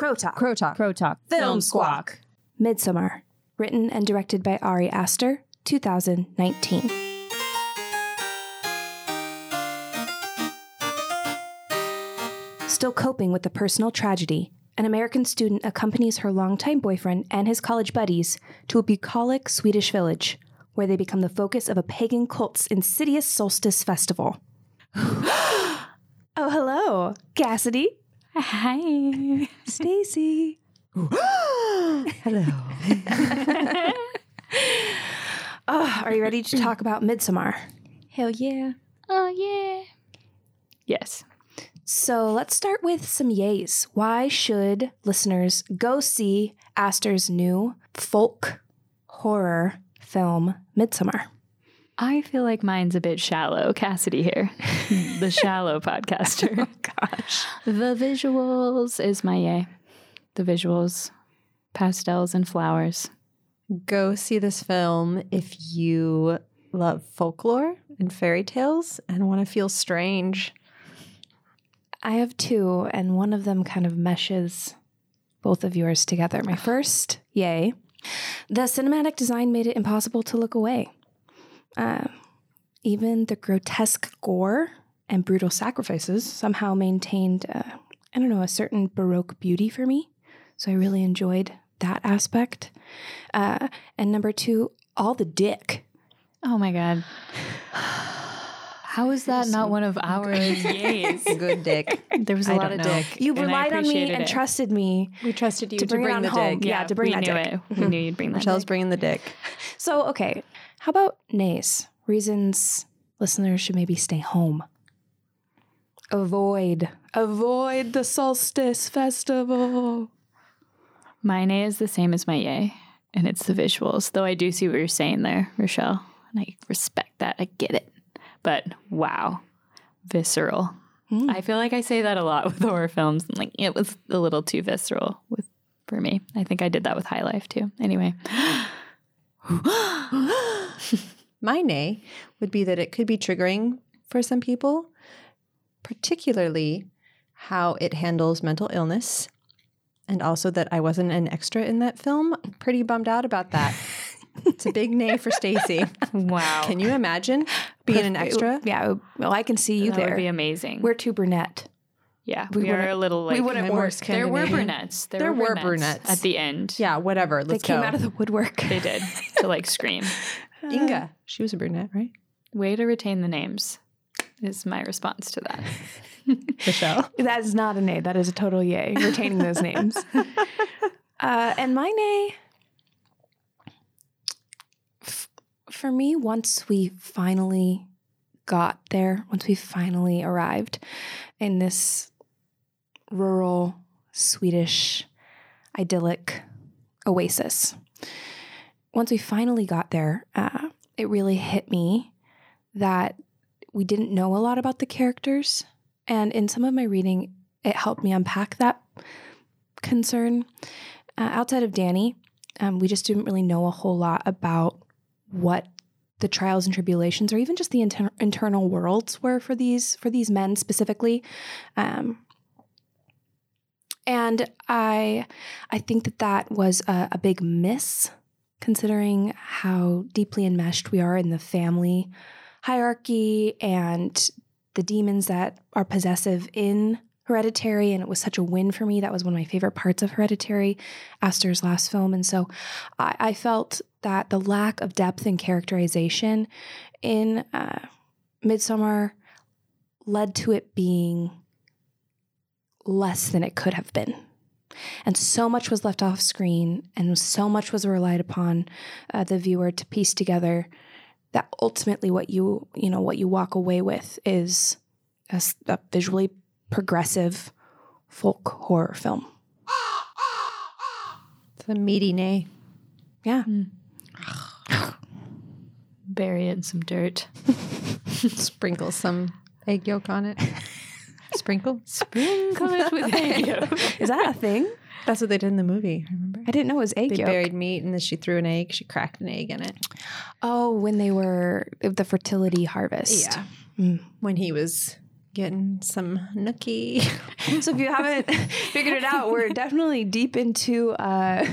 Crow Talk. Crow Talk. Crow Talk. Film Squawk. Midsommar. Written and directed by Ari Aster, 2019. Still coping with the personal tragedy, an American student accompanies her longtime boyfriend and his college buddies to a bucolic Swedish village, where they become the focus of a pagan cult's insidious solstice festival. oh, hello, Cassidy. Hi. Stacy. Hello. Oh, are you ready to talk about Midsommar? Hell yeah. Oh, yeah. Yes. So let's start with some yays. Why should listeners go see Aster's new folk horror film, Midsommar? I feel like mine's a bit shallow. Cassidy here, the shallow podcaster. Gosh. The visuals is my yay. The visuals, pastels and flowers. Go see this film if you love folklore and fairy tales and want to feel strange. I have two, and one of them kind of meshes both of yours together. My first, yay. The cinematic design made it impossible to look away. Uh, even the grotesque gore and brutal sacrifices somehow maintained, uh, I don't know, a certain Baroque beauty for me. So I really enjoyed that aspect. Uh, and number two, all the dick. Oh my God. How is that not one of our yays? Good dick. There was a I lot of know. dick. You relied on me and it. trusted me. We trusted you To to, bring it bring, the home. dick. Yeah, to bring we that knew dick. it. We knew you'd bring that. Michelle's dick. bringing the dick. So, okay, how about nays? Reasons listeners should maybe stay home. Avoid. Avoid the solstice festival. My nay is the same as my yay, and it's the visuals. Though I do see what you're saying there, Rochelle, and I respect that. I get it. But wow, visceral. Hmm. I feel like I say that a lot with horror films. and, Like it was a little too visceral with for me. I think I did that with High Life too. Anyway, My nay would be that it could be triggering for some people, particularly how it handles mental illness. And also that I wasn't an extra in that film. I'm pretty bummed out about that. it's a big nay for Stacy. wow, Can you imagine being an extra? Yeah, well, I can see you that there. would be amazing. We're too brunette. yeah, we we, are a little like we wouldn't work. worse There were brunettes. There, There were, were brunettes, brunettes. at the end. Yeah, whatever. They Let's came go. out of the woodwork. They did to like scream. Inga. She was a brunette, right? Way to retain the names is my response to that. Michelle. That is not a nay. That is a total yay. Retaining those names. Uh, and my nay, f- for me, once we finally got there, once we finally arrived in this rural Swedish idyllic oasis, once we finally got there, uh, it really hit me that we didn't know a lot about the characters. And in some of my reading, it helped me unpack that concern. Uh, outside of Danny, um, we just didn't really know a whole lot about what the trials and tribulations, or even just the inter- internal worlds, were for these for these men specifically. Um, and I, I think that that was a, a big miss, considering how deeply enmeshed we are in the family hierarchy and the demons that are possessive in Hereditary, and it was such a win for me. That was one of my favorite parts of Hereditary, Aster's last film. And so I, I felt that the lack of depth and characterization in uh, Midsommar led to it being less than it could have been. And so much was left off screen, and so much was relied upon uh, the viewer to piece together that ultimately what you you know what you walk away with is a visually progressive folk horror film. It's a meaty nay. Yeah. Mm. Bury it in some dirt. Sprinkle some egg yolk on it. Sprinkle? Sprinkle it with egg yolk. Is that a thing? That's what they did in the movie. Remember? I didn't know it was egg They yolk. buried meat and then she threw an egg. She cracked an egg in it. oh, when they were the fertility harvest. Yeah. Mm. When he was Getting some nookie. So if you haven't figured it out, we're definitely deep into uh,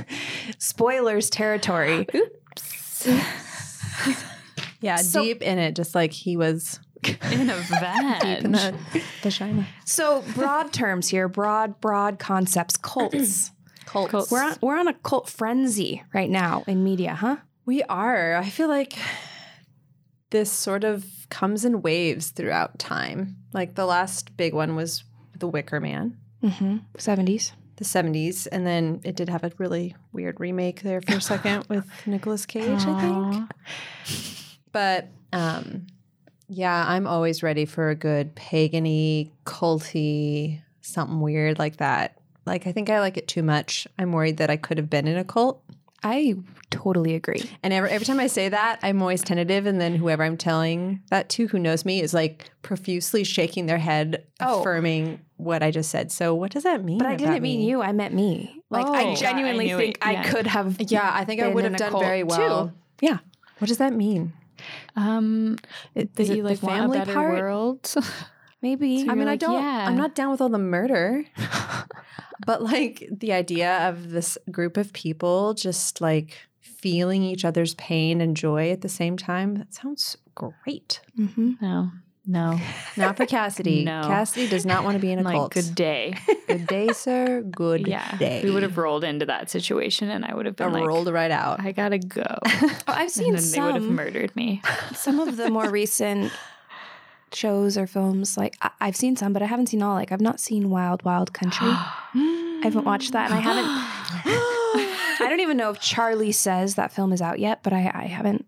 spoilers territory. Oops. yeah, So- deep in it, just like he was In a vag. in the vagina. So broad terms here, broad, broad concepts. Cults. Cults. Cults. We're on we're on a cult frenzy right now in media, huh? We are. I feel like this sort of comes in waves throughout time. Like the last big one was The Wicker Man, Mm-hmm. Seventies. the 70s. And then it did have a really weird remake there for a second with Nicolas Cage, I think. But um, yeah, I'm always ready for a good pagany, culty, something weird like that. Like, I think I like it too much. I'm worried that I could have been in a cult. I totally agree. And every, every time I say that, I'm always tentative. And then whoever I'm telling that to, who knows me, is like profusely shaking their head, Oh. affirming what I just said. So, what does that mean? But I about didn't mean me? you. I meant me. Like Oh. I Yeah, I genuinely think it. I Yeah. could have. Yeah, I think I would have done very well. too. Yeah. What does that mean? Um, It- that is it you the like want a family better part? world. Maybe. I You're mean, I don't. yeah. I'm not down with all the murder, but like the idea of this group of people just like feeling each other's pain and joy at the same time. That sounds great. Mm-hmm. no, no. Not for Cassidy. No. Cassidy does not want to be in a like cult. good day. Good day, sir. Good yeah, day. we would have rolled into that situation, and I would have I been like, rolled right out. I gotta go. Oh, I've seen and then they would have murdered me. some of the more recent shows or films. Like I- I've seen some, but I haven't seen all. Like I've not seen Wild Wild Country. I haven't watched that, and I haven't. I don't even know if Charlie says that film is out yet, but I, I haven't.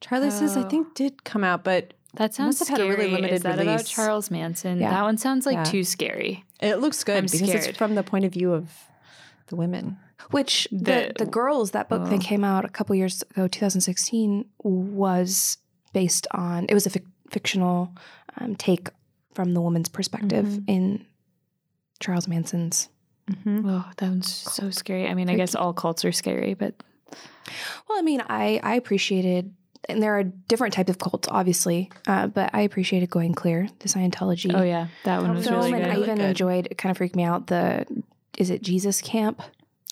Charlie says I Oh. think did come out, but That sounds Must have had a scary. really limited Is that about. Charles Manson? Yeah. That one sounds like Yeah. too scary. it looks good I'm because it's from the point of view of the women. Which the The- the girls that book Oh. that came out a couple years ago, 2016, was based on. It was a fic- fictional um, take from the woman's perspective Mhm. in Charles Manson's. Mm-hmm. Oh, that one's so scary. I mean, I guess all cults are scary, but Well, I mean, I I appreciated, and there are different types of cults, obviously, uh, but I appreciated Going Clear, the Scientology oh yeah, that one was film, really and. I even Good. enjoyed. It kind of freaked me out. The is it Jesus Camp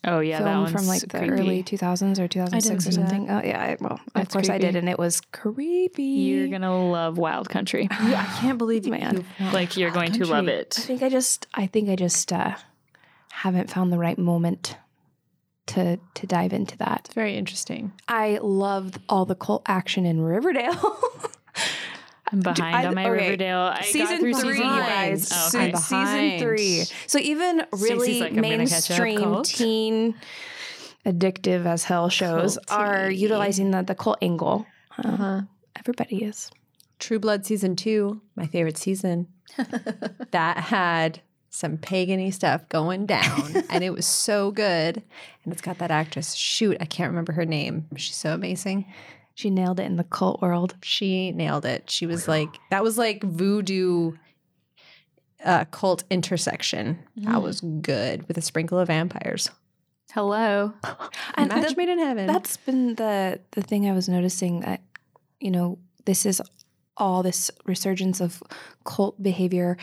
oh yeah, that film one's from like the creepy. early 2000s or 2006 or see that. something? Oh yeah, I, well, of That's course I did, and it was creepy. You're gonna love Wild Country. You, I can't believe you, Man. you like you're going to love it. I think I just I think I just uh, haven't found the right moment to to dive into that. It's very interesting. I loved all the cult action in Riverdale. I'm behind I- on my okay. Riverdale. I season through three, season you guys. Oh, okay. I'm Season three. So even really like, "I'm gonna catch up, mainstream teen, addictive as hell shows are Culty. utilizing the, the cult angle. Uh, Uh-huh. Everybody is. True Blood season two, my favorite season. that had some pagany stuff going down, and it was so good. And it's got that actress. Shoot, I can't remember her name. She's so amazing. She nailed it in the cult world. She nailed it. She was like that was like voodoo uh, cult intersection. That was good with a sprinkle of vampires. Hello. And Match the- made in heaven. That's been the the thing I was noticing that you know this is all this resurgence of cult behavior.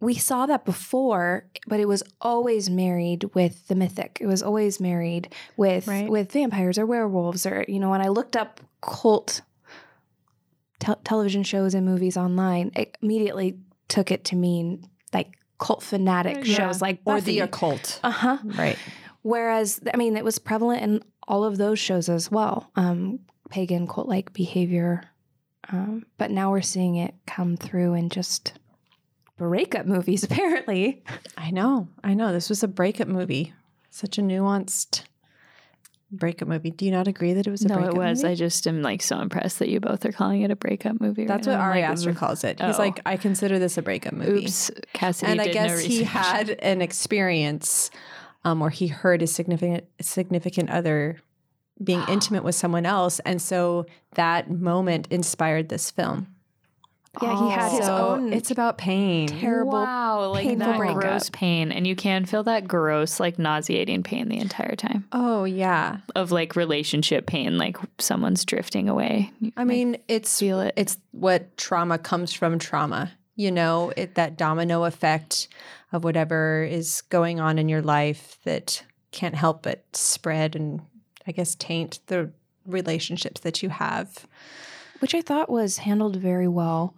We saw that before, but it was always married with the mythic. It was always married with Right. with vampires or werewolves or you know when I looked up cult tel- television shows and movies online, it immediately took it to mean like cult fanatic Yeah. shows like or Buffy. the occult. uh huh. Right. Whereas, I mean, it was prevalent in all of those shows as well um, pagan cult like behavior. Um, but now we're seeing it come through in just breakup movies, apparently. I know. I know. This was a breakup movie. Such a nuanced breakup movie. Do you not agree that it was a No, breakup it was. movie? I just am like so impressed that you both are calling it a breakup movie. That's right what now. Ari like, Aster calls it. He's Oh. like, I consider this a breakup movie. Oops, Cassidy and I did no guess he had an experience um, where he heard his significant significant other being intimate with someone else, and so that moment inspired this film. Yeah, he had his so own It's about pain. terrible. wow, like painful that breakup. gross pain, and you can feel that gross, like nauseating pain the entire time oh yeah. of like relationship pain, like someone's drifting away. You I mean, it's feel it. it's what trauma comes from trauma. you know, it that domino effect of whatever is going on in your life that can't help but spread and I guess taint the relationships that you have. Which I thought was handled very well.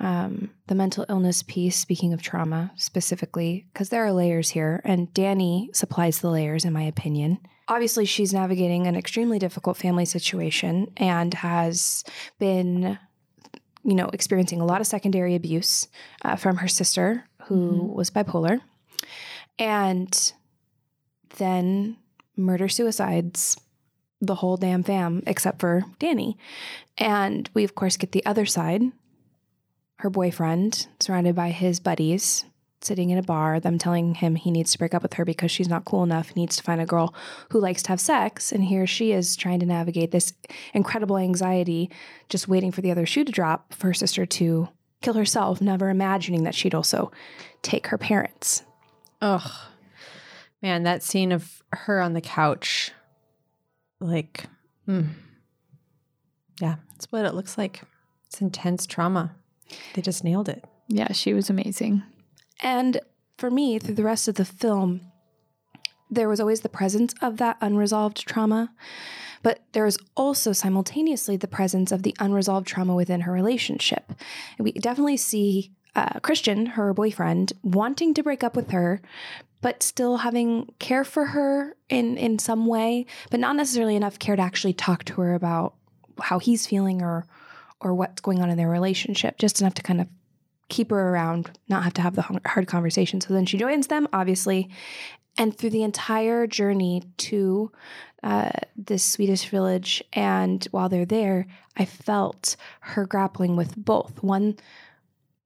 Um, the mental illness piece, speaking of trauma specifically, because there are layers here, and Danny supplies the layers, in my opinion. Obviously, she's navigating an extremely difficult family situation and has been, you know, experiencing a lot of secondary abuse uh, from her sister, who was bipolar, and then murder suicides the whole damn fam except for Danny. And we, of course, get the other side her boyfriend, surrounded by his buddies, sitting in a bar, them telling him he needs to break up with her because she's not cool enough, needs to find a girl who likes to have sex. And here she is trying to navigate this incredible anxiety, just waiting for the other shoe to drop for her sister to kill herself, never imagining that she'd also take her parents. Ugh. Man, that scene of her on the couch, like, mm. yeah, that's what it looks like. It's intense trauma. They just nailed it. Yeah, she was amazing. And for me, through the rest of the film, there was always the presence of that unresolved trauma, but there was also simultaneously the presence of the unresolved trauma within her relationship. And we definitely see uh, Christian, her boyfriend, wanting to break up with her, but still having care for her in in some way, but not necessarily enough care to actually talk to her about how he's feeling or or what's going on in their relationship, just enough to kind of keep her around, not have to have the hard conversation. So then she joins them, obviously. And through the entire journey to uh, this Swedish village, and while they're there, I felt her grappling with both one,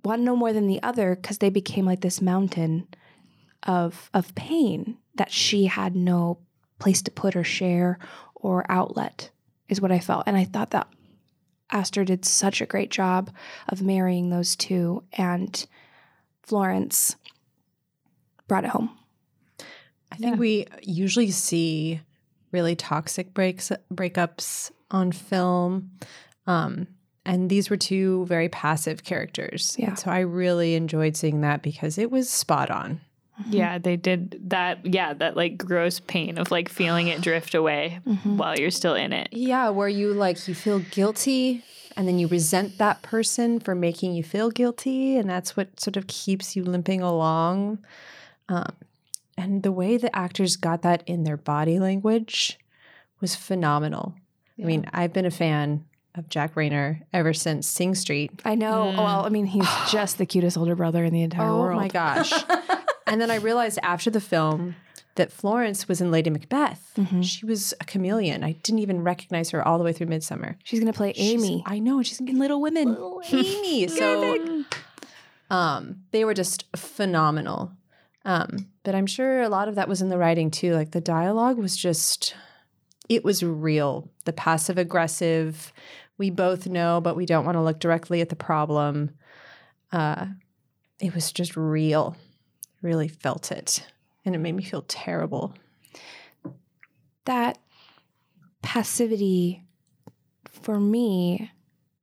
one no more than the other, because they became like this mountain of of pain that she had no place to put or share or outlet, is what I felt. And I thought that Aster did such a great job of marrying those two, and Florence brought it home. I think Yeah. we usually see really toxic breaks breakups on film. Um, and these were two very passive characters. Yeah. And so I really enjoyed seeing that because it was spot on. Yeah, they did that. Yeah, that like gross pain of like feeling it drift away Mhm. while you're still in it. Yeah, where you like you feel guilty and then you resent that person for making you feel guilty, and that's what sort of keeps you limping along. Um, and the way the actors got that in their body language was phenomenal. I mean, I've been a fan of Jack Reynor ever since Sing Street. I know. Mm. Well, I mean, he's just the cutest older brother in the entire oh world. my gosh! and then I realized after the film that Florence was in Lady Macbeth. Mhm. She was a chameleon. I didn't even recognize her all the way through Midsommar. She's gonna play She's- Amy I know, she's in Little Women. little Amy. so um, they were just phenomenal. Um, but I'm sure a lot of that was in the writing too. Like the dialogue was just, it was real. The passive aggressive, we both know, but we don't want to look directly at the problem. Uh, it was just real. Really felt it. And it made me feel terrible. that passivity for me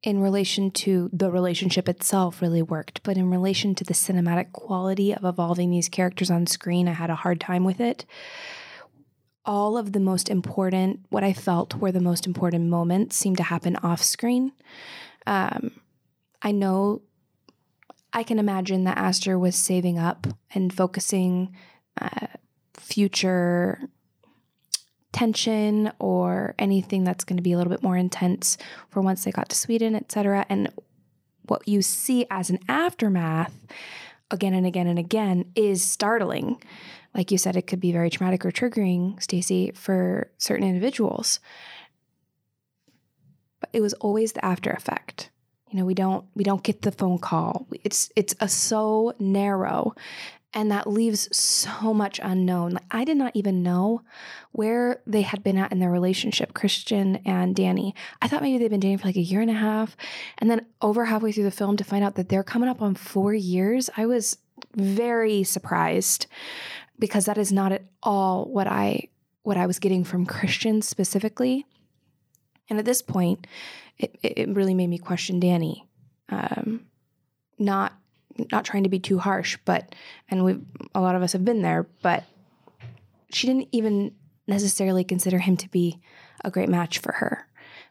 in relation to the relationship itself really worked but in relation to the cinematic quality of evolving these characters on screen i had a hard time with it all of the most important what i felt were the most important moments seemed to happen off screen um, i know i can imagine that aster was saving up and focusing uh, future tension or anything that's going to be a little bit more intense for once they got to Sweden, etc. And what you see as an aftermath again and again and again is startling. Like you said, it could be very traumatic or triggering, Stacey, for certain individuals. But it was always the after effect. You know, we don't we don't get the phone call. It's it's a so narrow and that leaves so much unknown. Like, I did not even know where they had been at in their relationship, Christian and Danny. I thought maybe they'd been dating for like a year and a half. And then over halfway through the film to find out that they're coming up on four years, I was very surprised because that is not at all what I what I was getting from Christian specifically. And at this point, it, it really made me question Danny. Um, not not trying to be too harsh, but and we a lot of us have been there, but she didn't even necessarily consider him to be a great match for her.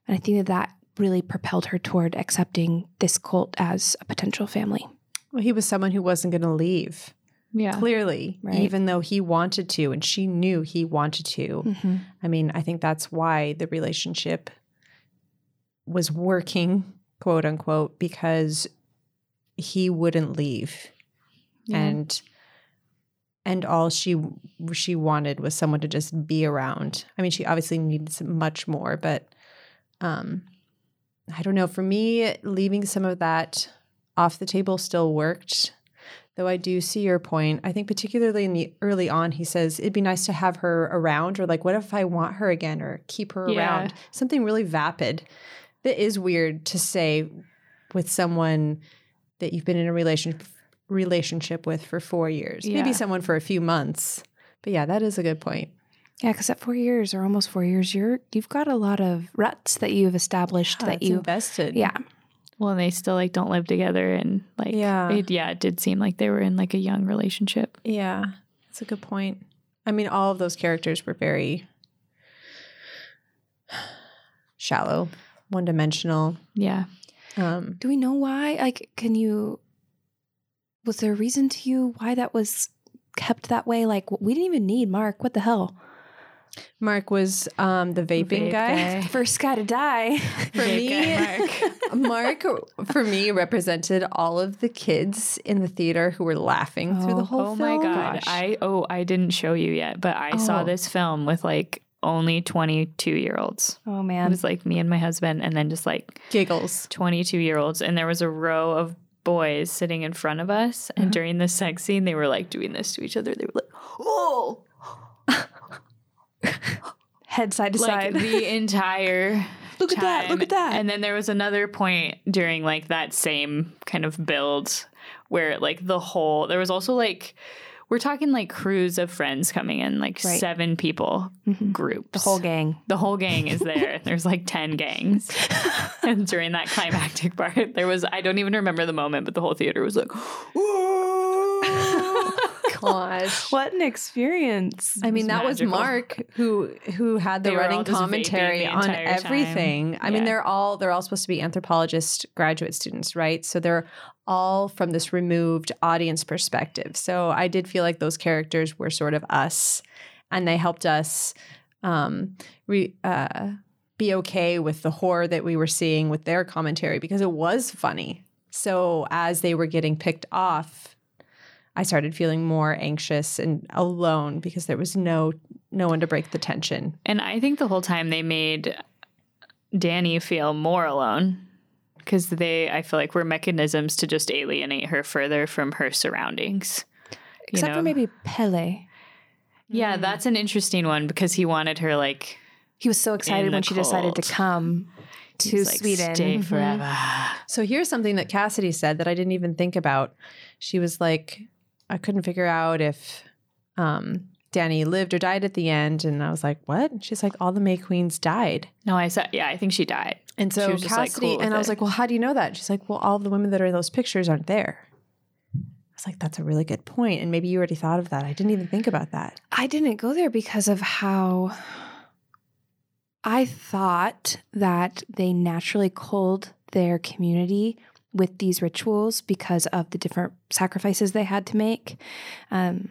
And I think that that really propelled her toward accepting this cult as a potential family. Well, he was someone who wasn't going to leave. Yeah. Clearly, Right. even though he wanted to, and she knew he wanted to. Mm-hmm. I mean, I think that's why the relationship was working, quote unquote, because he wouldn't leave. Yeah. And and all she she wanted was someone to just be around. I mean, she obviously needs much more, but um I don't know, for me leaving some of that off the table still worked. Though I do see your point. I think particularly in the early on, he says it'd be nice to have her around, or like, what if I want her again, or keep her Yeah. around? Something really vapid. That is weird to say with someone that you've been in a relation relationship with for four years, maybe someone for a few months. But yeah, that is a good point. Yeah, because at four years or almost four years, you're you've got a lot of ruts that you've established that it's you invested. yeah Well, and they still like don't live together, and like Yeah. it, yeah, it did seem like they were in like a young relationship. Yeah, that's a good point. I mean, all of those characters were very shallow, one dimensional. Yeah. Um, Do we know why? Like, can you? Was there a reason to you why that was kept that way? Like, we didn't even need Mark. What the hell? Mark was um, the vaping Vape guy. guy. First guy to die. For Vape me, guy Mark, for me, represented all of the kids in the theater who were laughing through the Oh, whole oh film. my god! Gosh. I oh I didn't show you yet, but I saw Oh. this film with like only twenty two year olds. Oh man. It was like me and my husband, and then just like Giggles. 22 year olds and there was a row of boys sitting in front of us and Uh-huh. during the sex scene they were like doing this to each other they were like oh Head side to like side. the entire Look at that, look at that. and then there was another point during like that same kind of build where like the whole there was also like we're talking like crews of friends coming in like Right. seven people Mhm. groups the whole gang. the whole gang is there. There's like 10 gangs. and during that climactic part, there was, I don't even remember the moment, but the whole theater was like, Gosh. What an experience. I mean, was that was. Mark who who had the They running commentary the on entire time. everything. I mean, they're all they're all supposed to be anthropologist graduate students, right? So they're all from this removed audience perspective. So I did feel like those characters were sort of us, and they helped us um, re, uh, be okay with the horror that we were seeing with their commentary because it was funny. So as they were getting picked off, I started feeling more anxious and alone because there was no no one to break the tension. and I think the whole time they made Danny feel more alone because they, I feel like, were mechanisms to just alienate her further from her surroundings. You Except for maybe Pelle. Yeah, mm. that's an interesting one because he wanted her like He was so excited when she decided to come to he's like, Sweden. stay forever. Mm-hmm. So here's something that Cassidy said that I didn't even think about. She was like, I couldn't figure out if um, Danny lived or died at the end, and I was like, what? And she's like, all the May Queens died. No, I said, yeah, I think she died. And so She was just, like, Cassidy, cool and I was it. like, well, how do you know that? She's like, well, all the women that are in those pictures aren't there. I was like, that's a really good point. point, and maybe you already thought of that. I didn't even think about that. I didn't go there because of how I thought that they naturally culled their community with these rituals because of the different sacrifices they had to make. Um,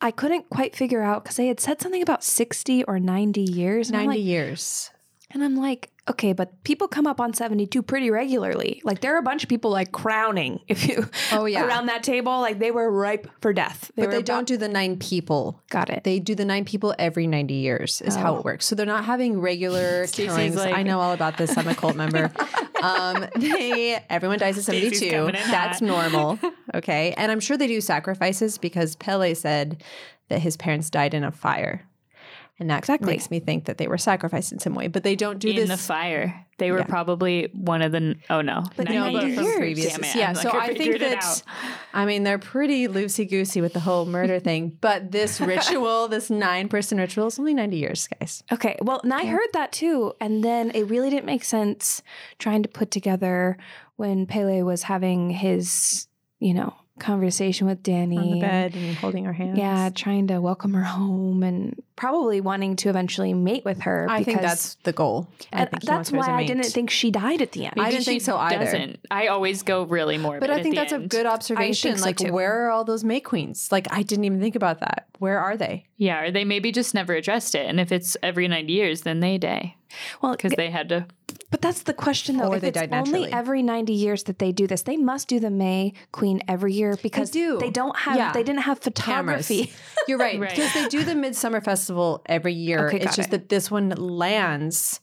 I couldn't quite figure out because they had said something about 60 or 90 years. Ninety like, years. And I'm like, okay, but people come up on 72 pretty regularly. Like there are a bunch of people like crowning if you Oh yeah, around that table, like they were ripe for death. but they about- don't do the nine people. got it. They do the nine people every 90 years, is how Oh. it works. So they're not having regular killings. like- I know all about this. I'm a cult member. Um, they everyone dies at 72. That's hot. normal. Okay. And I'm sure they do sacrifices because Pelle said that his parents died in a fire. And that Exactly. makes me think that they were sacrificed in some way. But they don't do in this. In the fire. They were Yeah. probably one of the. Oh no, But no, 90 but from years. previous. Damn it, Yeah, I'm so like, I I think that. I mean they're pretty loosey goosey with the whole murder thing. But this ritual, this nine person ritual, is only ninety years, guys. Okay. Well, and I heard that too. And then it really didn't make sense trying to put together when Pelle was having his, you know, conversation with Danny. on the bed and holding her hands. Yeah, trying to welcome her home and probably wanting to eventually mate with her. I think because- that's the goal. I and think that's wants her as a why I didn't think she died at the end. I didn't think so either. Doesn't. I always go really morbid. But I at think the that's a good observation. so like, too. where are all those May Queens? Like, I didn't even think about that. Where are they? Yeah, or they maybe just never addressed it. And if it's every 90 years, then they die well, because they had to. But that's the question though. Or if they it's died only every ninety years that they do this, they must do the May Queen every year because do. they don't have Yeah. they didn't have photography. You're right. Right. Because they do the Midsummer Festival every year. Okay, it's got just it. that this one lands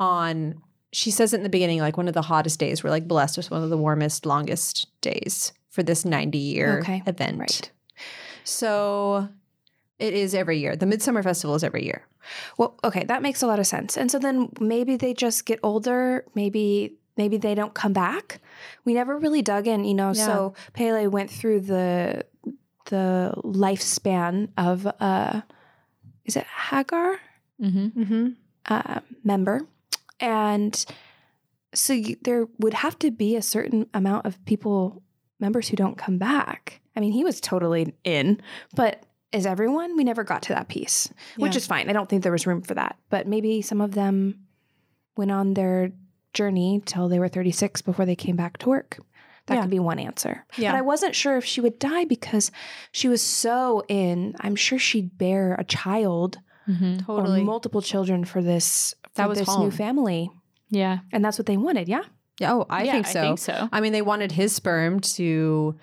on, she says it in the beginning, like one of the hottest days. We're like blessed with one of the warmest, longest days for this 90 year Okay, event. right. So it is every year. The Midsummer Festival is every year. Well, okay, that makes a lot of sense. And so then maybe they just get older. Maybe maybe they don't come back. We never really dug in, you know. Yeah. So Pelle went through the the lifespan of uh, is it Hagar Mm-hmm. Mm-hmm. uh, member, and so you, there would have to be a certain amount of people members who don't come back. I mean, he was totally in, but. Is everyone? We never got to that piece, which is fine. I don't think there was room for that. But maybe some of them went on their journey till they were 36 before they came back to work. That Yeah. could be one answer. Yeah. But I wasn't sure if she would die because she was so in. I'm sure she'd bear a child Mm-hmm. Totally. or multiple children for this for That was this home. new family. Yeah. And that's what they wanted, yeah? Yeah, oh, I Yeah, think I think so. I mean, they wanted his sperm to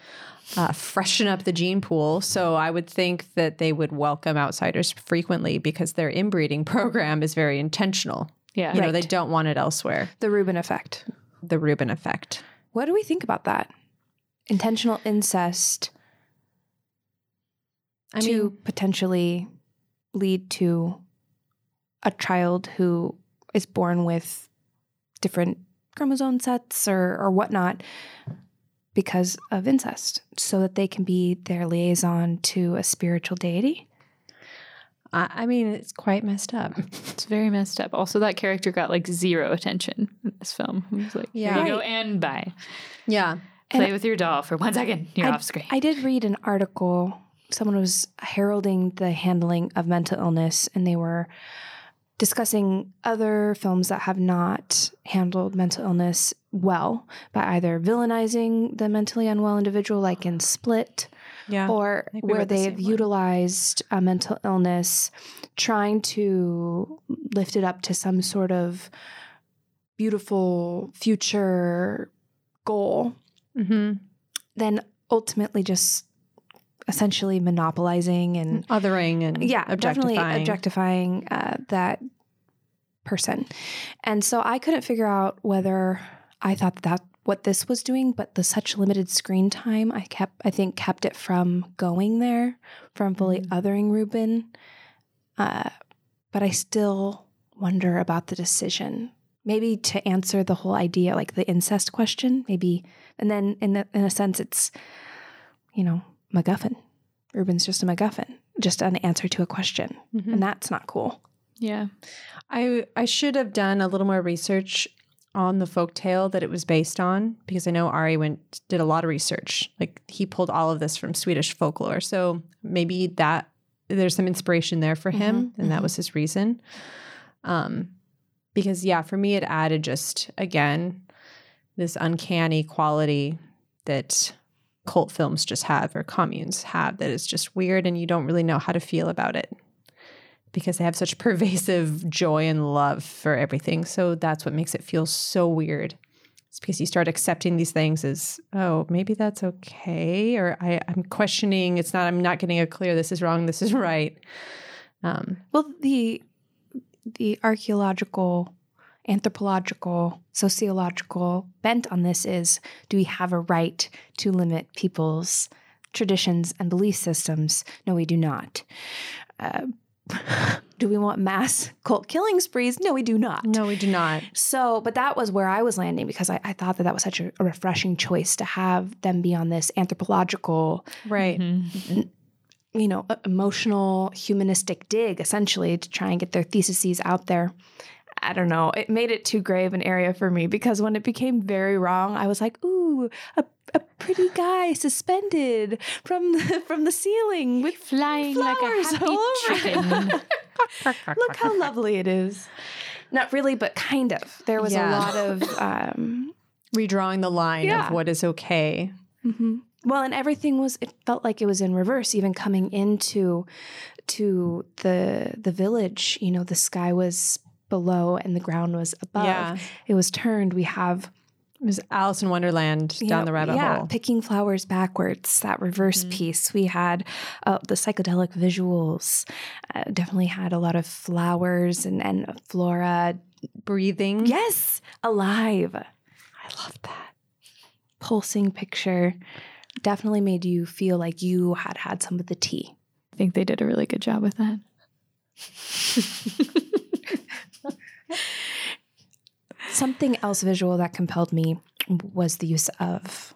uh, freshen up the gene pool. So I would think that they would welcome outsiders frequently because their inbreeding program is very intentional. Yeah. You know, they don't want it elsewhere. The Ruben effect. The Ruben effect. What do we think about that? Intentional incest I to mean, potentially lead to a child who is born with different chromosome sets or, or whatnot because of incest, so that they can be their liaison to a spiritual deity. I, I mean, it's quite messed up. It's very messed up. Also, that character got like zero attention in this film. It was like, Yeah. here you go and bye. Yeah. Play with your doll for one second. You're I- off screen. I did read an article. Someone was heralding the handling of mental illness, and they were discussing other films that have not handled mental illness well by either villainizing the mentally unwell individual, like in Split, Yeah. or where they've one. utilized a mental illness, trying to lift it up to some sort of beautiful future goal mm-hmm. then ultimately just essentially monopolizing and Othering and yeah definitely objectifying. objectifying uh, that person and so i couldn't figure out whether i thought that, that what this was doing but the such limited screen time i kept i think kept it from going there from fully Mhm. othering ruben uh, but i still wonder about the decision maybe to answer the whole idea like the incest question maybe and then in, the, in a sense it's you know macguffin ruben's just a macguffin just an answer to a question Mhm. and that's not cool yeah. I I should have done a little more research on the folktale that it was based on because I know Ari went did a lot of research. Like he pulled all of this from Swedish folklore. So maybe that there's some inspiration there for him Mhm, and that mhm. was his reason. Um because yeah, for me it added just again this uncanny quality that cult films just have or communes have that is just weird and you don't really know how to feel about it because they have such pervasive joy and love for everything. So that's what makes it feel so weird. It's because you start accepting these things as, oh, maybe that's okay, or I, I'm questioning. It's not. I'm not getting a clear. This is wrong. This is right. Um, well the the archaeological anthropological sociological bent on this is do we have a right to limit people's traditions and belief systems no we do not uh, do we want mass cult killing sprees no we do not no, we do not. So, but that was where I was landing because I, I thought that that was such a, a refreshing choice to have them be on this anthropological, Right. Mhm. you know, emotional, humanistic dig, essentially, to try and get their theses out there. I don't know. It made it too grave an area for me because when it became very wrong, I was like, ooh, a, a pretty guy suspended from the, from the ceiling with Flying like a happy chicken. Look how lovely it is. Not really, but kind of. There was Yeah. a lot of um, Redrawing the line Yeah. of what is okay. well, and everything was. It felt like it was in reverse. Even coming into to the the village, you know, the sky was below and the ground was above. Yeah. It was turned. We have It was Alice in Wonderland down know, the rabbit yeah, hole. picking flowers backwards. That reverse piece. We had uh, the psychedelic visuals. Uh, definitely had a lot of flowers and and flora. Breathing. Yes, alive. I love that. pulsing picture definitely made you feel like you had had some of the tea. I think they did a really good job with that. Something else visual that compelled me was the use of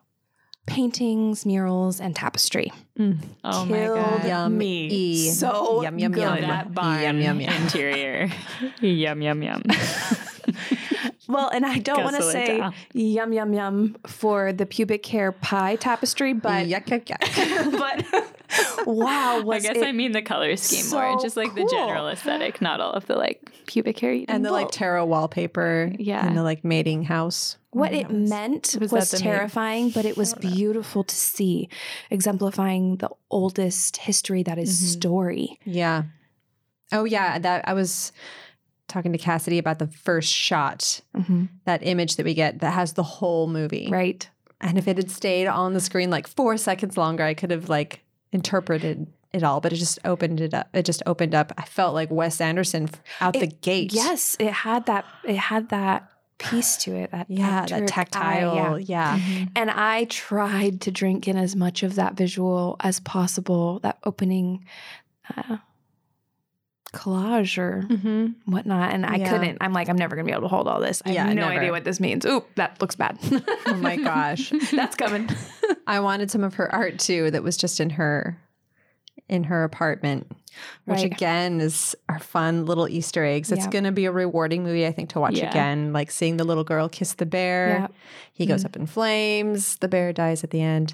paintings, murals, and tapestry. Mm. Oh my god. Yum. Me. E. So yum yum good. yum. That barn Yum yum yum. interior. yum yum yum. Well, and I don't want to say later. yum yum yum for the pubic hair pie tapestry, but yuck yuck yuck. but wow, I guess it I mean the color scheme more. so It's just like the general aesthetic, not all of the like pubic hair. and the like tarot wallpaper. Yeah. And the like mating house. what it meant Was was, that the terrifying, but it was beautiful to see, exemplifying the oldest history that is Mhm. story. Yeah. Oh yeah, that I was talking to Cassidy about the first shot, that image that we get that has the whole movie. Right. And if it had stayed on the screen like 4 seconds longer, I could have like interpreted it all, but it just opened it up. It just opened up. I felt like Wes Anderson f- out the gate. Yes, it had that. It had that piece to it. That Yeah, that electric eye, tactile. yeah. yeah. And I tried to drink in as much of that visual as possible. That opening uh, collage or Mm-hmm. whatnot, and I Yeah. couldn't. I'm like, I'm never gonna be able to hold all this. I Yeah, have no never. idea what this means. Oop, that looks bad. Oh my gosh. that's coming. I wanted some of her art too that was just in her in her apartment. Which Right. again is our fun little Easter eggs. It's Yeah. gonna be a rewarding movie, I think, to watch again. Like seeing the little girl kiss the bear. He goes up in flames. The bear dies at the end.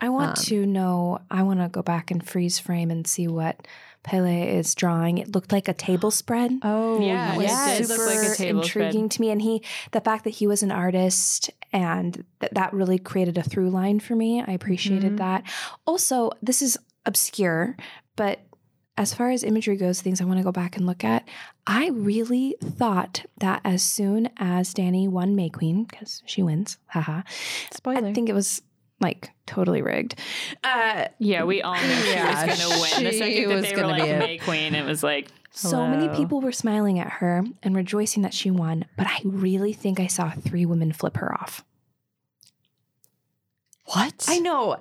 I want Um, to know. I want to go back and freeze frame and see what Pelle is drawing. It looked like a table spread. Oh Yeah, It was it did look like a super table spread. intriguing to me, and he, the fact that he was an artist, and that that really created a through line for me. I appreciated Mhm. that. Also, this is obscure, but as far as imagery goes, things I want to go back and look at. I really thought that as soon as Danny won May Queen, because she wins, haha, Spoiler. I think it was like totally rigged. Uh, Yeah, we all knew Yeah, she was going to win. The she second that was they were gonna like be it. May Queen, it was like So many people were smiling at her and rejoicing that she won, but I really think I saw three women flip her off. what? I know.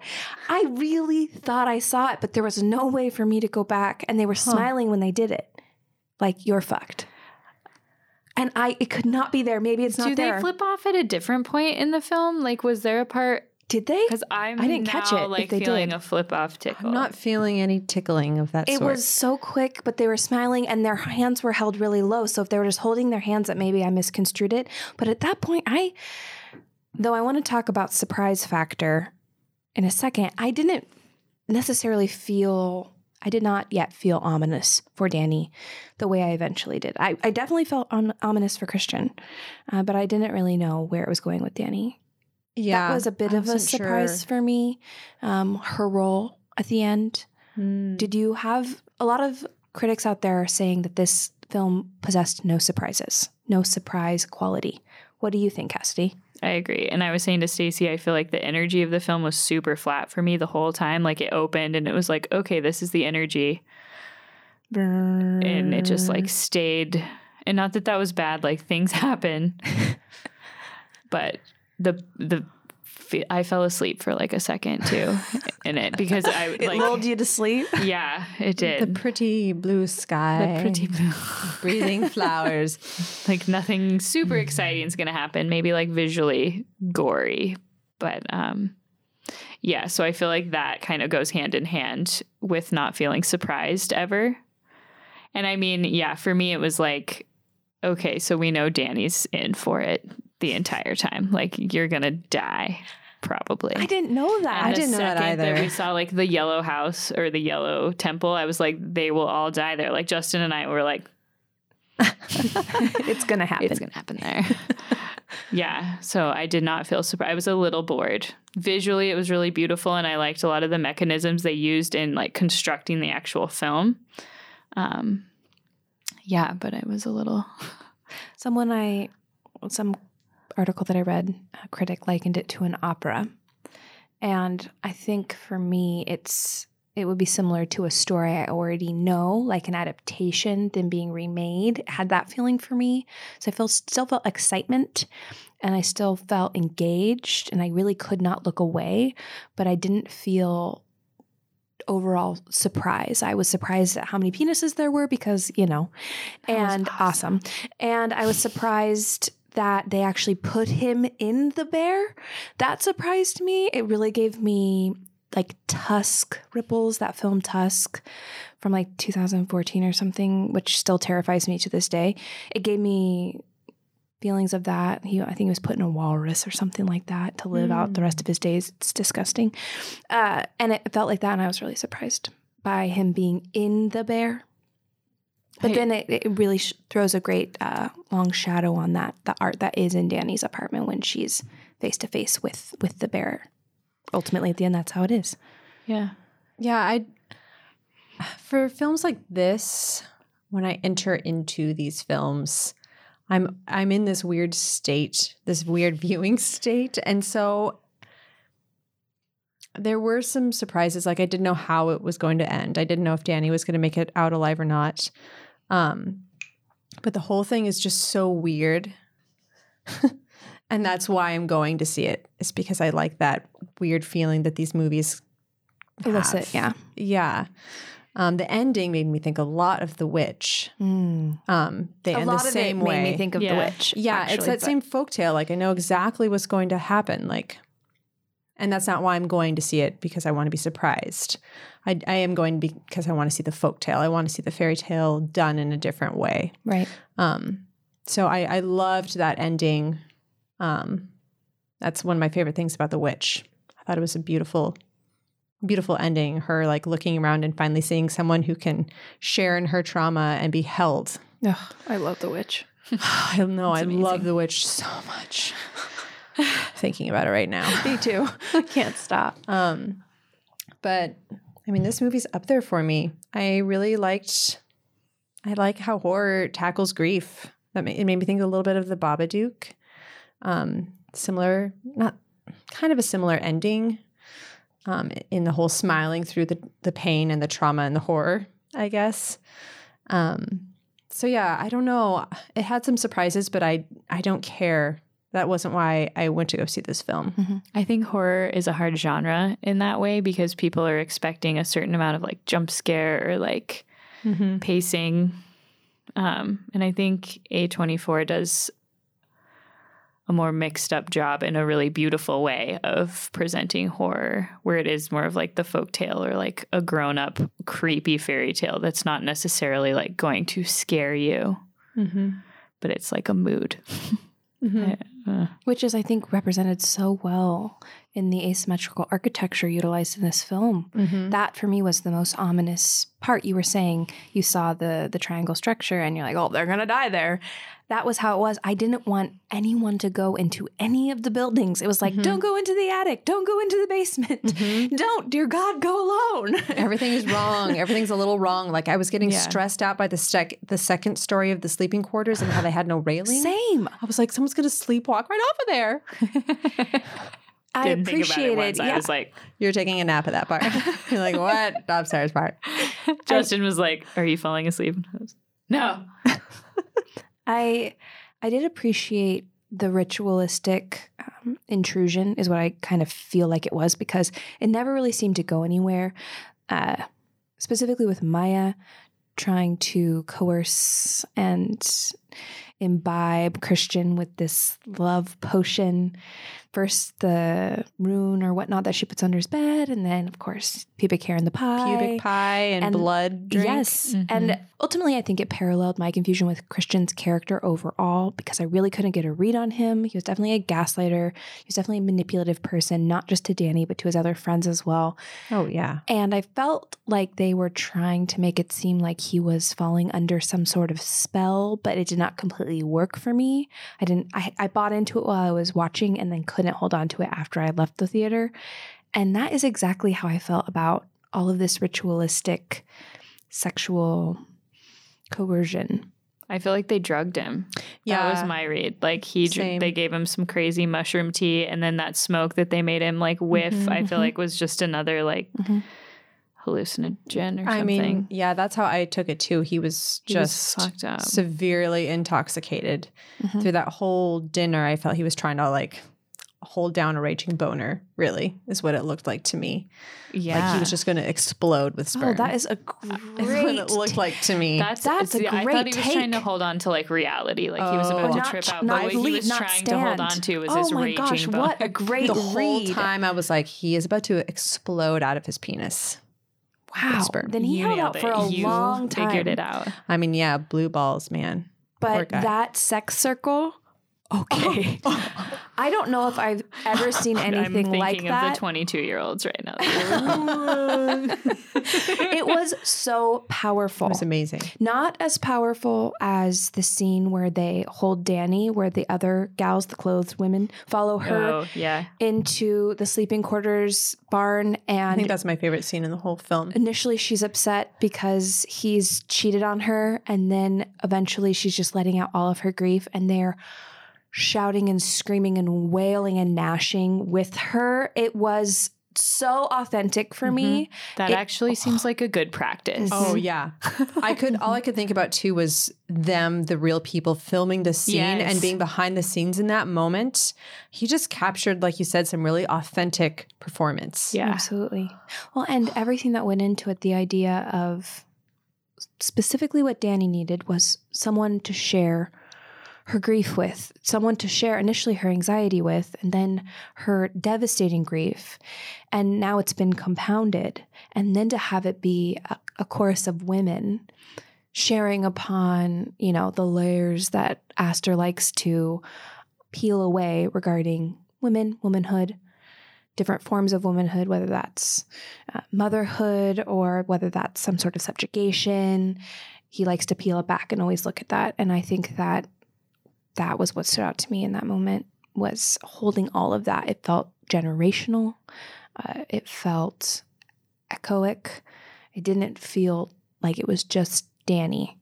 I really thought I saw it, but there was no way for me to go back and they were smiling when they did it. Like you're fucked. And I it could not be there. Maybe it's not Do there. they flip off at a different point in the film? Like, was there a part? Did they? Because I'm I didn't catch now, it Like they feeling did. a flip off tickle. I'm not feeling any tickling of that sort. It sort. was so quick, but they were smiling and their hands were held really low. So if they were just holding their hands up, maybe I misconstrued it. But at that point, I, though I want to talk about surprise factor in a second, I didn't necessarily feel, I did not yet feel ominous for Danny the way I eventually did. I, I definitely felt om- ominous for Christian, uh, but I didn't really know where it was going with Danny. Yeah. that was a bit I of a surprise sure. for me. Um, her role at the end. Hmm. Did you have a lot of critics out there are saying that this film possessed no surprises, no surprise quality? What do you think, Cassidy? I agree. And I was saying to Stacy, I feel like the energy of the film was super flat for me the whole time. Like it opened and it was like, okay, this is the energy. And it just like stayed. And not that that was bad, like things happen. but the, the, I fell asleep for like a second too in it because I it like, lulled you to sleep. yeah, it did. the pretty blue sky. The pretty blue. breathing flowers. like nothing super exciting is going to happen maybe like visually gory but um yeah so i feel like that kind of goes hand in hand with not feeling surprised ever and i mean yeah for me it was like okay so we know danny's in for it the entire time like you're gonna die probably. I didn't know And that. I the didn't know that either. we saw like the yellow house or the yellow temple, I was like, they will all die there. Like Justin and I were like, it's gonna happen. it's gonna happen there. yeah. So I did not feel surprised. I was a little bored. Visually, it was really beautiful, and I liked a lot of the mechanisms they used in like constructing the actual film. Um, yeah, but it was a little. Someone I, some article that I read, a critic likened it to an opera. And I think for me, it's it would be similar to a story I already know, like an adaptation, then being remade. It had that feeling for me. So I feel still felt excitement, and I still felt engaged, and I really could not look away. But I didn't feel overall surprise. I was surprised at how many penises there were because you know, and awesome. awesome. And I was surprised that they actually put him in the bear. That surprised me. It really gave me like Tusk ripples, that film Tusk from like 2014 or something, which still terrifies me to this day. It gave me feelings of that. He, I think he was put in a walrus or something like that to live out the rest of his days. It's disgusting. Uh, and it felt like that, and I was really surprised by him being in the bear. But I- then it, it really sh- throws a great uh, long shadow on that the art that is in Danny's apartment when she's face to face with with the bear. Ultimately, at the end, that's how it is. Yeah. Yeah, I for films like this, when I enter into these films, I'm I'm in this weird state, this weird viewing state, and so there were some surprises. Like I didn't know how it was going to end. I didn't know if Danny was going to make it out alive or not. Um, but the whole thing is just so weird. and that's why I'm going to see it. It's because I like that weird feeling that these movies elicit, have. yeah. Yeah. Um, the ending made me think a lot of The Witch. Um, they a end lot the of same it way. made me think of Yeah. the witch. yeah, it's that but- same folktale. Like I know exactly what's going to happen. Like, and that's not why I'm going to see it because I want to be surprised. I, I am going because I want to see the folktale. I want to see the fairy tale done in a different way. right. Um, so I, I loved that ending. Um, that's one of my favorite things about The Witch. I thought it was a beautiful, beautiful ending. Her like looking around and finally seeing someone who can share in her trauma and be held. Ugh, I love the witch. I know. I love. The Witch so much. Thinking about it right now. Me too. I can't stop. Um, but I mean, this movie's up there for me. I really liked. I like how horror tackles grief. That ma- it made me think a little bit of the Babadook. Um, similar, not kind of a similar ending. Um, in the whole smiling through the the pain and the trauma and the horror, I guess. Um, so yeah, I don't know. It had some surprises, but I I don't care. That wasn't why I went to go see this film. I think horror is a hard genre in that way because people are expecting a certain amount of like jump scare or like Mm-hmm. pacing. Um, and I think A24 does a more mixed up job in a really beautiful way of presenting horror, where it is more of like the folk tale or like a grown up creepy fairy tale that's not necessarily like going to scare you, Mm-hmm. but it's like a mood. I- Which is, I think, represented so well in the asymmetrical architecture utilized in this film. Mm-hmm. That for me was the most ominous part. You were saying you saw the the triangle structure and you're like, oh, they're gonna die there. That was how it was. I didn't want anyone to go into any of the buildings. It was like, Mhm. don't go into the attic, don't go into the basement. Mhm. Don't, dear God, go alone. Everything is wrong. Everything's a little wrong. Like I was getting Yeah. stressed out by the sec- the second story of the sleeping quarters and how they had no railing. Same. I was like, someone's gonna sleepwalk right off of there. I didn't think about it appreciated. I was like, You're taking a nap at that part. You're like, what? The upstairs part. Justin was like, "Are you falling asleep?" I was, no. I I did appreciate the ritualistic um, intrusion is what I kind of feel like it was because it never really seemed to go anywhere. Uh, specifically with Maja trying to coerce and imbibe Christian with this love potion. First, the rune or whatnot that she puts under his bed, and then, of course, pubic hair in the pie. Pubic pie and, And- blood drink. Yes. Mhm. And ultimately, I think it paralleled my confusion with Christian's character overall because I really couldn't get a read on him. He was definitely a gaslighter. He was definitely a manipulative person, not just to Danny, but to his other friends as well. Oh yeah. And I felt like they were trying to make it seem like he was falling under some sort of spell, but it did not completely work for me. I didn't, I, I bought into it while I was watching and then couldn't hold on to it after I left the theater. And that is exactly how I felt about all of this ritualistic sexual coercion. I feel like they drugged him. Yeah. That was my read. Like he, dr- Same. they gave him some crazy mushroom tea, and then that smoke that they made him like whiff. Mhm, I feel mhm. like was just another like Mhm. hallucinogen or something. I mean, yeah, that's how I took it too. He was He was just fucked up. severely intoxicated Mhm. through that whole dinner. I felt he was trying to like hold down a raging boner. Really, is what it looked like to me. yeah, Like he was just going to explode with oh, sperm. Oh, that is a Is what great. it looked like to me. That's That's a see, I thought he was trying to hold on to like reality, like he was Oh. about to Not- trip out. not But what he was not trying to hold stand. on to was oh his my raging gosh, boner. what a great the whole read. time I was like, he is about to explode out of his penis. Wow. sperm. Then he You held out for it. a You long time. Figured it out. I mean, yeah, blue balls, man. But that sex circle, okay. I don't know if I've ever seen anything I'm anything thinking like of the 22 year olds right now. it was so powerful. It was amazing. Not as powerful as the scene where they hold Danny, where the other gals, the clothed women, follow her oh yeah, into the sleeping quarters barn. And I think that's my favorite scene in the whole film. initially she's upset because he's cheated on her. And then eventually she's just letting out all of her grief. And they're shouting and screaming and wailing and gnashing with her. It was so authentic for me. Mm-hmm. that It- actually seems like a good practice. Oh mm-hmm. yeah, I could. All I could think about too was them, the real people, filming the scene Yes. and being behind the scenes in that moment. He just captured, like you said, some really authentic performance. Yeah. Absolutely. Well, and everything that went into it, the idea of specifically what Danny needed was someone to share her grief with, someone to share initially her anxiety with, and then her devastating grief. And now it's been compounded. And then to have it be a, a chorus of women sharing upon, you know, the layers that Aster likes to peel away regarding women, womanhood, different forms of womanhood, whether that's uh, motherhood or whether that's some sort of subjugation. He likes to peel it back and always look at that. And I think that that was what stood out to me in that moment was holding all of that. It felt generational. Uh, it felt echoic. It didn't feel like it was just Danny.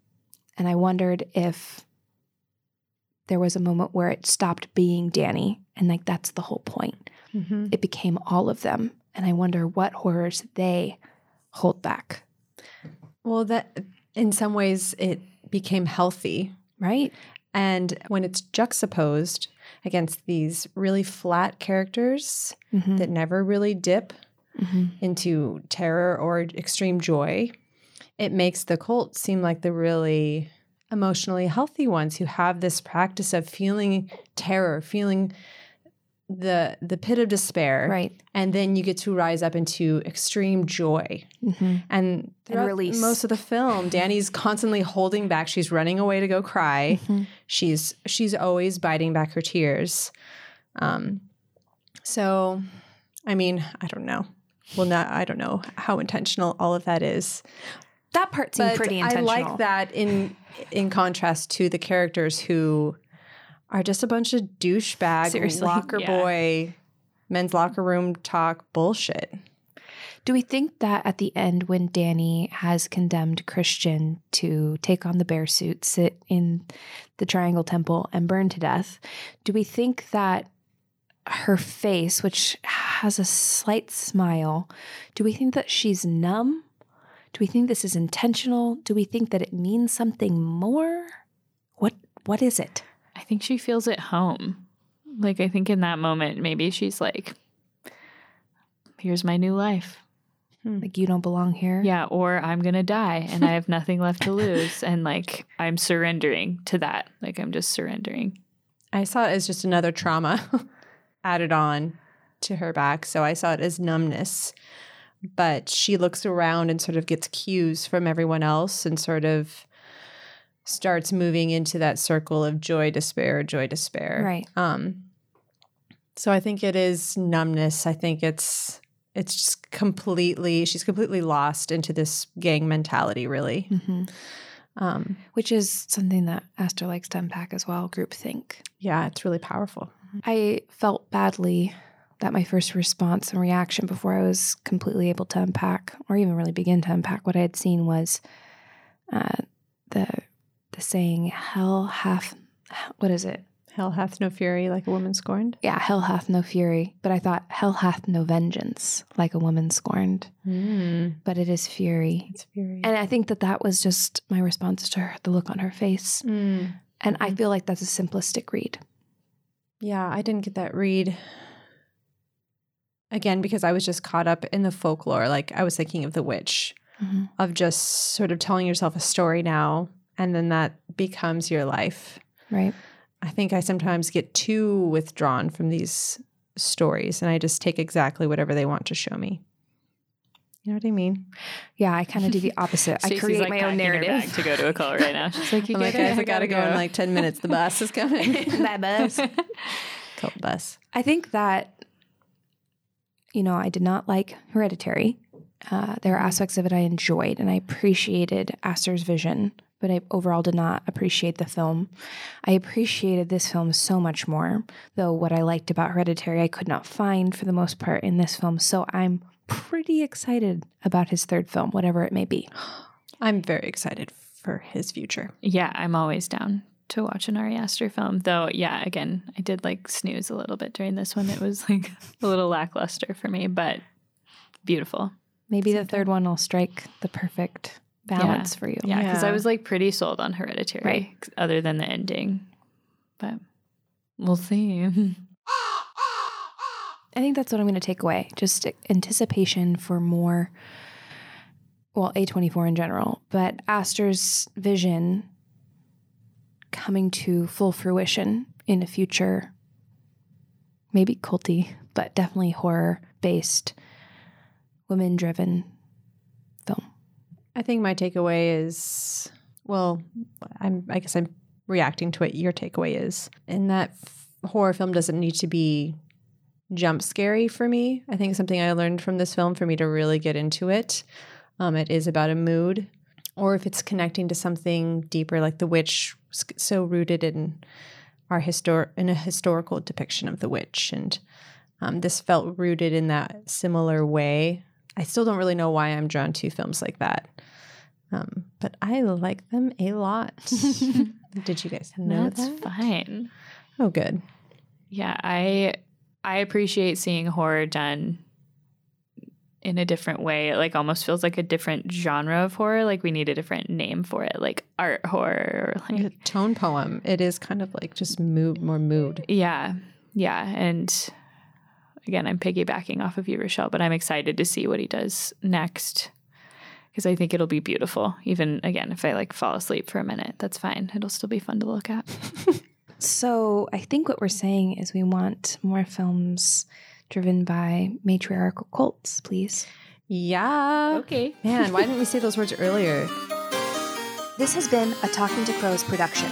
And I wondered if there was a moment where it stopped being Danny and like that's the whole point Mhm. it became all of them. And I wonder what horrors they hold back, Well, that in some ways it became healthy right? And when it's juxtaposed against these really flat characters Mm-hmm. that never really dip Mm-hmm. into terror or extreme joy, it makes the cult seem like the really emotionally healthy ones who have this practice of feeling terror, feeling the the pit of despair, Right. and then you get to rise up into extreme joy. Mm-hmm. And throughout release. most of the film, Danny's constantly holding back. She's running away to go cry. Mhm. She's she's always biting back her tears. Um, so, I mean, I don't know. Well, not I don't know how intentional all of that is. That part seemed But pretty I like that in in contrast to the characters who are just a bunch of douchebag Seriously, locker yeah. boy, men's locker room talk bullshit. Do we think that at the end, when Danny has condemned Christian to take on the bear suit, sit in the Triangle Temple, and burn to death, do we think that her face, which has a slight smile, do we think that she's numb? Do we think this is intentional? Do we think that it means something more? What What is it? I think she feels at home. Like I think in that moment, maybe she's like, "Here's my new life." Hmm. Like you don't belong here. Yeah, or I'm going to die and I have nothing left to lose. And like, I'm surrendering to that. Like, I'm just surrendering. I saw it as just another trauma added on to her back. So I saw it as numbness. But she looks around and sort of gets cues from everyone else and sort of starts moving into that circle of joy, despair, joy, despair. Right. Um so I think it is numbness. I think it's it's just completely she's completely lost into this gang mentality really. hmm Um Which is something that Aster likes to unpack as well. Groupthink. yeah, it's really powerful. I felt badly that my first response and reaction before I was completely able to unpack or even really begin to unpack what I had seen was uh, the the saying "Hell hath what is it? Hell hath no fury like a woman scorned. Yeah, hell hath no fury." But I thought "Hell hath no vengeance like a woman scorned," Mm, but it is fury. it's fury. And I think that that was just my response to her, the look on her face. Mm, And I feel like that's a simplistic read. yeah, I didn't get that read. Again, because I was just caught up in the folklore. Like I was thinking of the witch, of just sort of telling yourself a story now, and then that becomes your life. Right. I think I sometimes get too withdrawn from these stories, and I just take exactly whatever they want to show me. You know what I mean? Yeah, I kind of do the opposite. I create like, my own narrative. to go to a call right now. She's like, you I'm like, guys, I gotta go in like ten minutes. The bus is coming. that bus. Cult bus. I think that, you know, I did not like Hereditary. Uh, there are aspects of it I enjoyed and I appreciated Aster's vision, but I overall did not appreciate the film. I appreciated this film so much more, though what I liked about Hereditary I could not find for the most part in this film. So I'm pretty excited about his third film, whatever it may be. I'm very excited for his future. Yeah, I'm always down to watch an Ari Aster film. Though, yeah, again, I did like snooze a little bit during this one. It was like a little lackluster for me, but beautiful. Maybe the third one will strike the perfect balance for you. Yeah, because I was like pretty sold on Hereditary, Right. other than the ending. But we'll see. I think that's what I'm going to take away. Just anticipation for more, well, A24 in general, but Aster's vision coming to full fruition in a future, maybe culty, but definitely horror based, women driven film. I think my takeaway is well, I'm I guess I'm reacting to what your takeaway is. And that f- horror film doesn't need to be jump scary for me. I think something I learned from this film for me to really get into it. Um, it is about a mood, or if it's connecting to something deeper, like The Witch, so rooted in our histor in a historical depiction of the witch, and um, this felt rooted in that similar way. I still don't really know why I'm drawn to films like that, um, but I like them a lot. Did you guys know That's that? fine. Oh, good. Yeah, I I appreciate seeing horror done in a different way. It like almost feels like a different genre of horror. Like we need a different name for it, like art horror or Like like a tone poem. It is kind of like just mood, more mood. Yeah. Yeah. And again, I'm piggybacking off of you, Rochelle, but I'm excited to see what he does next because I think it'll be beautiful. Even again, if I like fall asleep for a minute, that's fine. It'll still be fun to look at. So I think what we're saying is we want more films driven by matriarchal cults, please. Yeah. Okay. Man, why didn't we say those words earlier? This has been a Talking to Crows production.